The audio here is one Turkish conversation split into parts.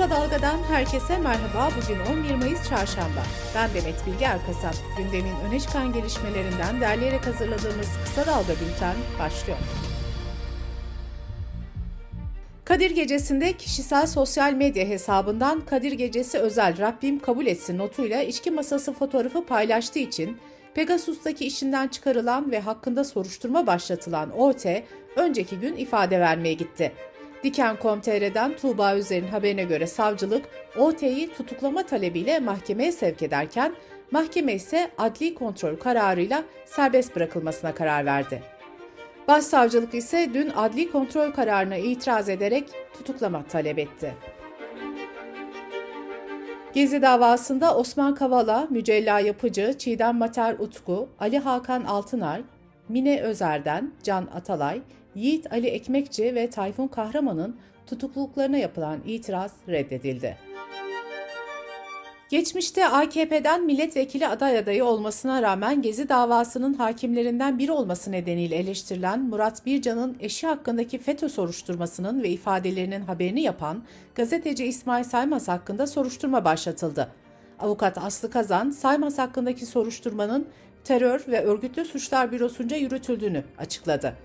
Kısa Dalga'dan herkese merhaba. Bugün 11 Mayıs Çarşamba. Ben Demet Bilge Erkasap. Gündemin öne çıkan gelişmelerinden derleyerek hazırladığımız Kısa Dalga Bülten başlıyor. Kadir Gecesi'nde kişisel sosyal medya hesabından Kadir Gecesi özel Rabbim kabul etsin notuyla içki masası fotoğrafı paylaştığı için Pegasus'taki işinden çıkarılan ve hakkında soruşturma başlatılan OT önceki gün ifade vermeye gitti. Diken.com.tr'den Tuğba Üzer'in haberine göre savcılık OT'yi tutuklama talebiyle mahkemeye sevk ederken mahkeme ise adli kontrol kararıyla serbest bırakılmasına karar verdi. Başsavcılık ise dün adli kontrol kararına itiraz ederek tutuklama talep etti. Gezi davasında Osman Kavala, Mücella Yapıcı, Çiğdem Mater Utku, Ali Hakan Altınar, Mine Özer'den Can Atalay, Yiğit Ali Ekmekçi ve Tayfun Kahraman'ın tutukluluklarına yapılan itiraz reddedildi. Geçmişte AKP'den milletvekili aday adayı olmasına rağmen Gezi davasının hakimlerinden biri olması nedeniyle eleştirilen Murat Bircan'ın eşi hakkındaki FETÖ soruşturmasının ve ifadelerinin haberini yapan gazeteci İsmail Saymaz hakkında soruşturma başlatıldı. Avukat Aslı Kazan, Saymaz hakkındaki soruşturmanın terör ve örgütlü suçlar bürosunca yürütüldüğünü açıkladı.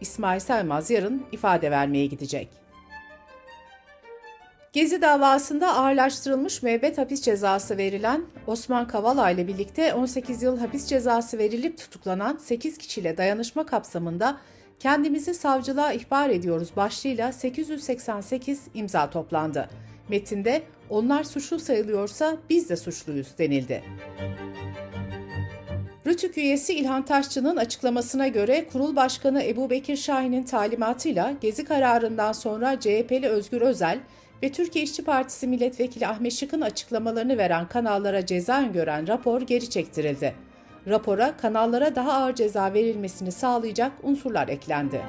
İsmail Saymaz yarın ifade vermeye gidecek. Gezi davasında ağırlaştırılmış müebbet hapis cezası verilen Osman Kavala ile birlikte 18 yıl hapis cezası verilip tutuklanan 8 kişiyle dayanışma kapsamında kendimizi savcılığa ihbar ediyoruz başlığıyla 888 imza toplandı. Metinde onlar suçlu sayılıyorsa biz de suçluyuz denildi. Rütük üyesi İlhan Taşçı'nın açıklamasına göre Kurul Başkanı Ebu Bekir Şahin'in talimatıyla Gezi kararından sonra CHP'li Özgür Özel ve Türkiye İşçi Partisi Milletvekili Ahmet Şık'ın açıklamalarını veren kanallara ceza öngören rapor geri çektirildi. Rapora kanallara daha ağır ceza verilmesini sağlayacak unsurlar eklendi.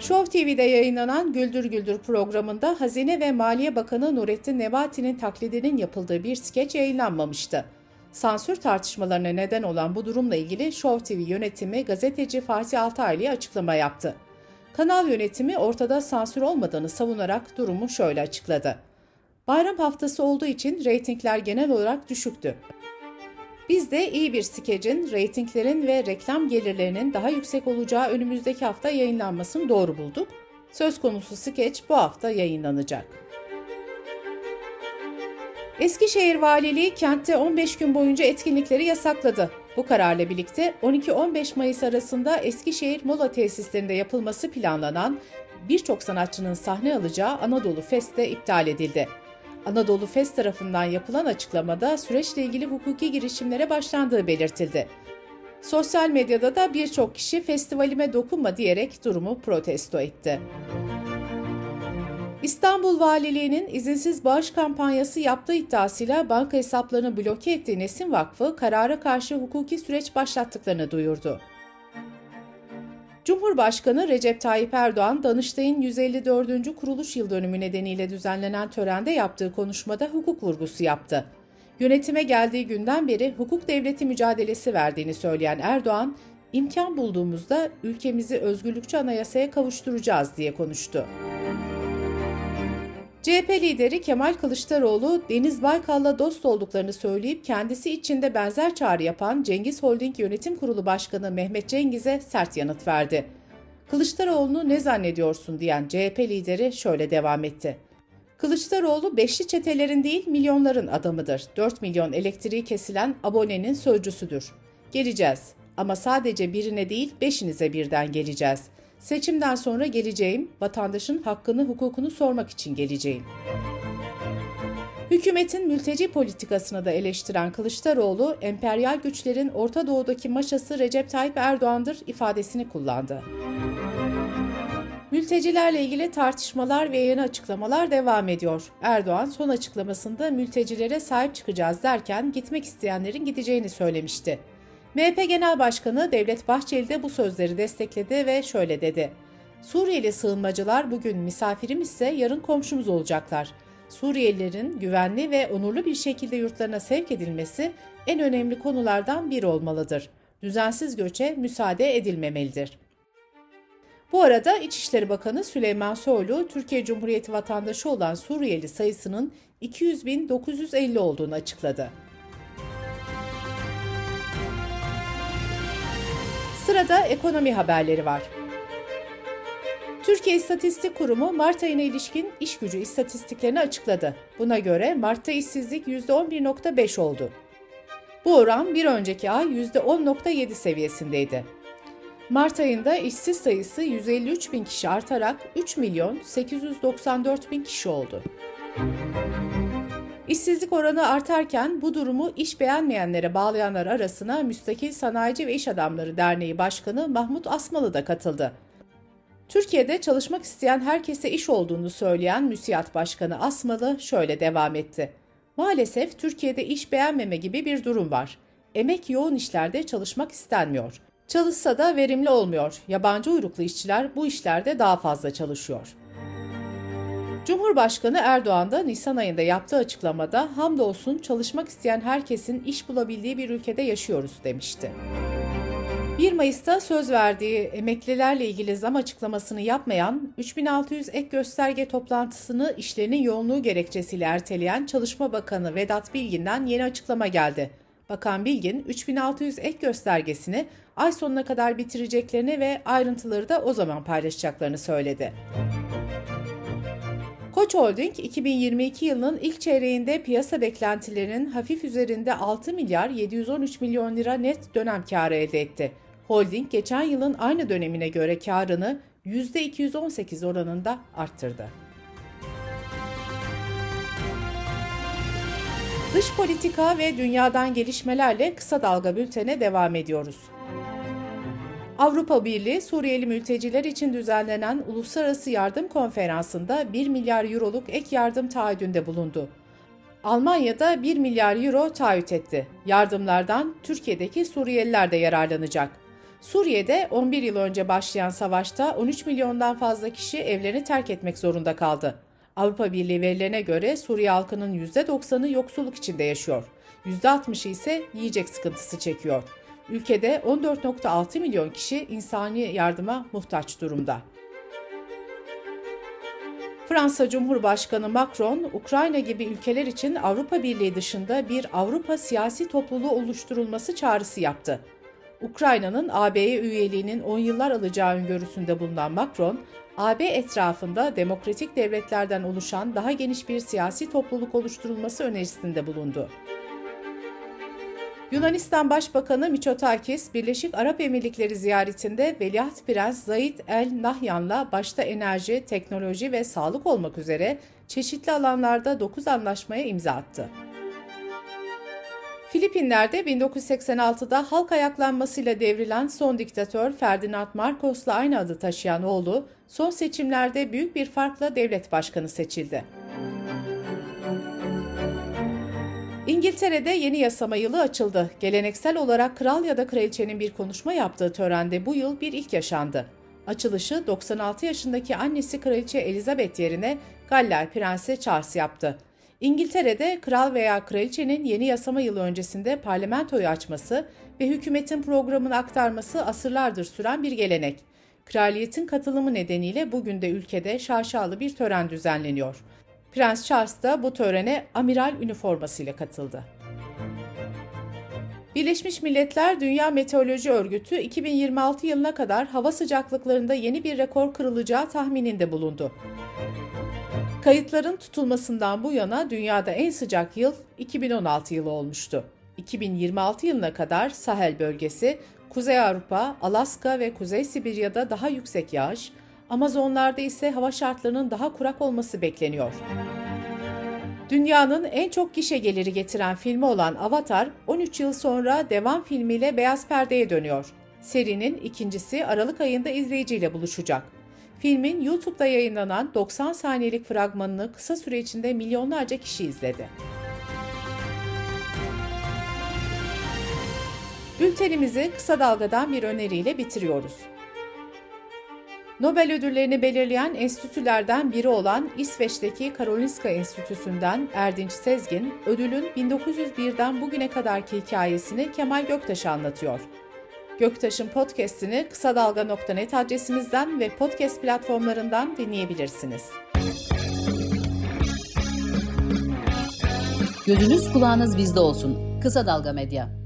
Show TV'de yayınlanan Güldür Güldür programında Hazine ve Maliye Bakanı Nurettin Nebati'nin taklidinin yapıldığı bir skeç yayınlanmamıştı. Sansür tartışmalarına neden olan bu durumla ilgili Show TV yönetimi gazeteci Fatih Altaylı'ya açıklama yaptı. Kanal yönetimi ortada sansür olmadığını savunarak durumu şöyle açıkladı. Bayram haftası olduğu için reytingler genel olarak düşüktü. Biz de iyi bir skecin, reytinglerin ve reklam gelirlerinin daha yüksek olacağı önümüzdeki hafta yayınlanmasını doğru bulduk. Söz konusu skeç bu hafta yayınlanacak. Eskişehir Valiliği kentte 15 gün boyunca etkinlikleri yasakladı. Bu kararla birlikte 12-15 Mayıs arasında Eskişehir Mola tesislerinde yapılması planlanan birçok sanatçının sahne alacağı Anadolu Fest de iptal edildi. Anadolu Fest tarafından yapılan açıklamada süreçle ilgili hukuki girişimlere başlandığı belirtildi. Sosyal medyada da birçok kişi festivalime dokunma diyerek durumu protesto etti. İstanbul Valiliği'nin izinsiz bağış kampanyası yaptığı iddiasıyla banka hesaplarını bloke ettiği Nesin Vakfı karara karşı hukuki süreç başlattıklarını duyurdu. Cumhurbaşkanı Recep Tayyip Erdoğan, Danıştay'ın 154. kuruluş yıl dönümü nedeniyle düzenlenen törende yaptığı konuşmada hukuk vurgusu yaptı. Yönetime geldiği günden beri hukuk devleti mücadelesi verdiğini söyleyen Erdoğan, imkan bulduğumuzda ülkemizi özgürlükçü anayasaya kavuşturacağız diye konuştu. CHP lideri Kemal Kılıçdaroğlu, Deniz Baykal'la dost olduklarını söyleyip kendisi içinde benzer çağrı yapan Cengiz Holding Yönetim Kurulu Başkanı Mehmet Cengiz'e sert yanıt verdi. Kılıçdaroğlu'nu ne zannediyorsun diyen CHP lideri şöyle devam etti. Kılıçdaroğlu beşli çetelerin değil milyonların adamıdır. 4 milyon elektriği kesilen abonenin sözcüsüdür. Geleceğiz ama sadece birine değil beşinize birden geleceğiz. Seçimden sonra geleceğim, vatandaşın hakkını, hukukunu sormak için geleceğim. Hükümetin mülteci politikasını da eleştiren Kılıçdaroğlu, emperyal güçlerin Orta Doğu'daki maşası Recep Tayyip Erdoğan'dır ifadesini kullandı. Mültecilerle ilgili tartışmalar ve yeni açıklamalar devam ediyor. Erdoğan son açıklamasında mültecilere sahip çıkacağız derken gitmek isteyenlerin gideceğini söylemişti. MHP Genel Başkanı Devlet Bahçeli de bu sözleri destekledi ve şöyle dedi. Suriyeli sığınmacılar bugün misafirimizse yarın komşumuz olacaklar. Suriyelilerin güvenli ve onurlu bir şekilde yurtlarına sevk edilmesi en önemli konulardan biri olmalıdır. Düzensiz göçe müsaade edilmemelidir. Bu arada İçişleri Bakanı Süleyman Soylu, Türkiye Cumhuriyeti vatandaşı olan Suriyeli sayısının 200.950 olduğunu açıkladı. Sırada ekonomi haberleri var. Türkiye İstatistik Kurumu Mart ayına ilişkin iş gücü istatistiklerini açıkladı. Buna göre Mart'ta işsizlik %11.5 oldu. Bu oran bir önceki ay %10.7 seviyesindeydi. Mart ayında işsiz sayısı 153 bin kişi artarak 3 milyon 894 bin kişi oldu. İşsizlik oranı artarken bu durumu iş beğenmeyenlere bağlayanlar arasına Müstakil Sanayici ve İş Adamları Derneği Başkanı Mahmut Asmalı da katıldı. Türkiye'de çalışmak isteyen herkese iş olduğunu söyleyen MÜSİAD Başkanı Asmalı şöyle devam etti. Maalesef Türkiye'de iş beğenmeme gibi bir durum var. Emek yoğun işlerde çalışmak istenmiyor. Çalışsa da verimli olmuyor. Yabancı uyruklu işçiler bu işlerde daha fazla çalışıyor. Cumhurbaşkanı Erdoğan da Nisan ayında yaptığı açıklamada hamdolsun çalışmak isteyen herkesin iş bulabildiği bir ülkede yaşıyoruz demişti. 1 Mayıs'ta söz verdiği emeklilerle ilgili zam açıklamasını yapmayan, 3600 ek gösterge toplantısını işlerinin yoğunluğu gerekçesiyle erteleyen Çalışma Bakanı Vedat Bilgin'den yeni açıklama geldi. Bakan Bilgin, 3600 ek göstergesini ay sonuna kadar bitireceklerini ve ayrıntıları da o zaman paylaşacaklarını söyledi. Koç Holding 2022 yılının ilk çeyreğinde piyasa beklentilerinin hafif üzerinde 6 milyar 713 milyon lira net dönem karı elde etti. Holding geçen yılın aynı dönemine göre karını %218 oranında arttırdı. Dış politika ve dünyadan gelişmelerle kısa dalga bültene devam ediyoruz. Avrupa Birliği Suriyeli mülteciler için düzenlenen Uluslararası Yardım Konferansı'nda 1 milyar euroluk ek yardım taahhüdünde bulundu. Almanya'da 1 milyar euro taahhüt etti. Yardımlardan Türkiye'deki Suriyeliler de yararlanacak. Suriye'de 11 yıl önce başlayan savaşta 13 milyondan fazla kişi evlerini terk etmek zorunda kaldı. Avrupa Birliği verilerine göre Suriye halkının %90'ı yoksulluk içinde yaşıyor. %60'ı ise yiyecek sıkıntısı çekiyor. Ülkede 14.6 milyon kişi insani yardıma muhtaç durumda. Fransa Cumhurbaşkanı Macron, Ukrayna gibi ülkeler için Avrupa Birliği dışında bir Avrupa siyasi topluluğu oluşturulması çağrısı yaptı. Ukrayna'nın AB'ye üyeliğinin 10 yıllar alacağı öngörüsünde bulunan Macron, AB etrafında demokratik devletlerden oluşan daha geniş bir siyasi topluluk oluşturulması önerisinde bulundu. Yunanistan Başbakanı Miçotakis, Birleşik Arap Emirlikleri ziyaretinde Veliaht Prens Zayed El Nahyan'la başta enerji, teknoloji ve sağlık olmak üzere çeşitli alanlarda 9 anlaşmaya imza attı. Filipinler'de 1986'da halk ayaklanmasıyla devrilen son diktatör Ferdinand Marcos'la aynı adı taşıyan oğlu, son seçimlerde büyük bir farkla devlet başkanı seçildi. İngiltere'de yeni yasama yılı açıldı. Geleneksel olarak kral ya da kraliçenin bir konuşma yaptığı törende bu yıl bir ilk yaşandı. Açılışı 96 yaşındaki annesi Kraliçe Elizabeth yerine Galler Prensi Charles yaptı. İngiltere'de kral veya kraliçenin yeni yasama yılı öncesinde parlamentoyu açması ve hükümetin programını aktarması asırlardır süren bir gelenek. Kraliyetin katılımı nedeniyle bugün de ülkede şaşalı bir tören düzenleniyor. Prens Charles da bu törene amiral üniformasıyla katıldı. Birleşmiş Milletler Dünya Meteoroloji Örgütü 2026 yılına kadar hava sıcaklıklarında yeni bir rekor kırılacağı tahmininde bulundu. Kayıtların tutulmasından bu yana dünyada en sıcak yıl 2016 yılı olmuştu. 2026 yılına kadar Sahel bölgesi, Kuzey Avrupa, Alaska ve Kuzey Sibirya'da daha yüksek yağış, Amazonlarda ise hava şartlarının daha kurak olması bekleniyor. Dünyanın en çok gişe geliri getiren filmi olan Avatar, 13 yıl sonra devam filmiyle beyaz perdeye dönüyor. Serinin ikincisi Aralık ayında izleyiciyle buluşacak. Filmin YouTube'da yayınlanan 90 saniyelik fragmanını kısa süre içinde milyonlarca kişi izledi. Bültenimizi kısa dalgadan bir öneriyle bitiriyoruz. Nobel ödüllerini belirleyen enstitülerden biri olan İsveç'teki Karolinska Enstitüsü'nden Erdinç Sezgin, ödülün 1901'den bugüne kadarki hikayesini Kemal Göktaş anlatıyor. Göktaş'ın podcast'ini kısa dalga.net adresimizden ve podcast platformlarından dinleyebilirsiniz. Gözünüz kulağınız bizde olsun. Kısa Dalga Medya.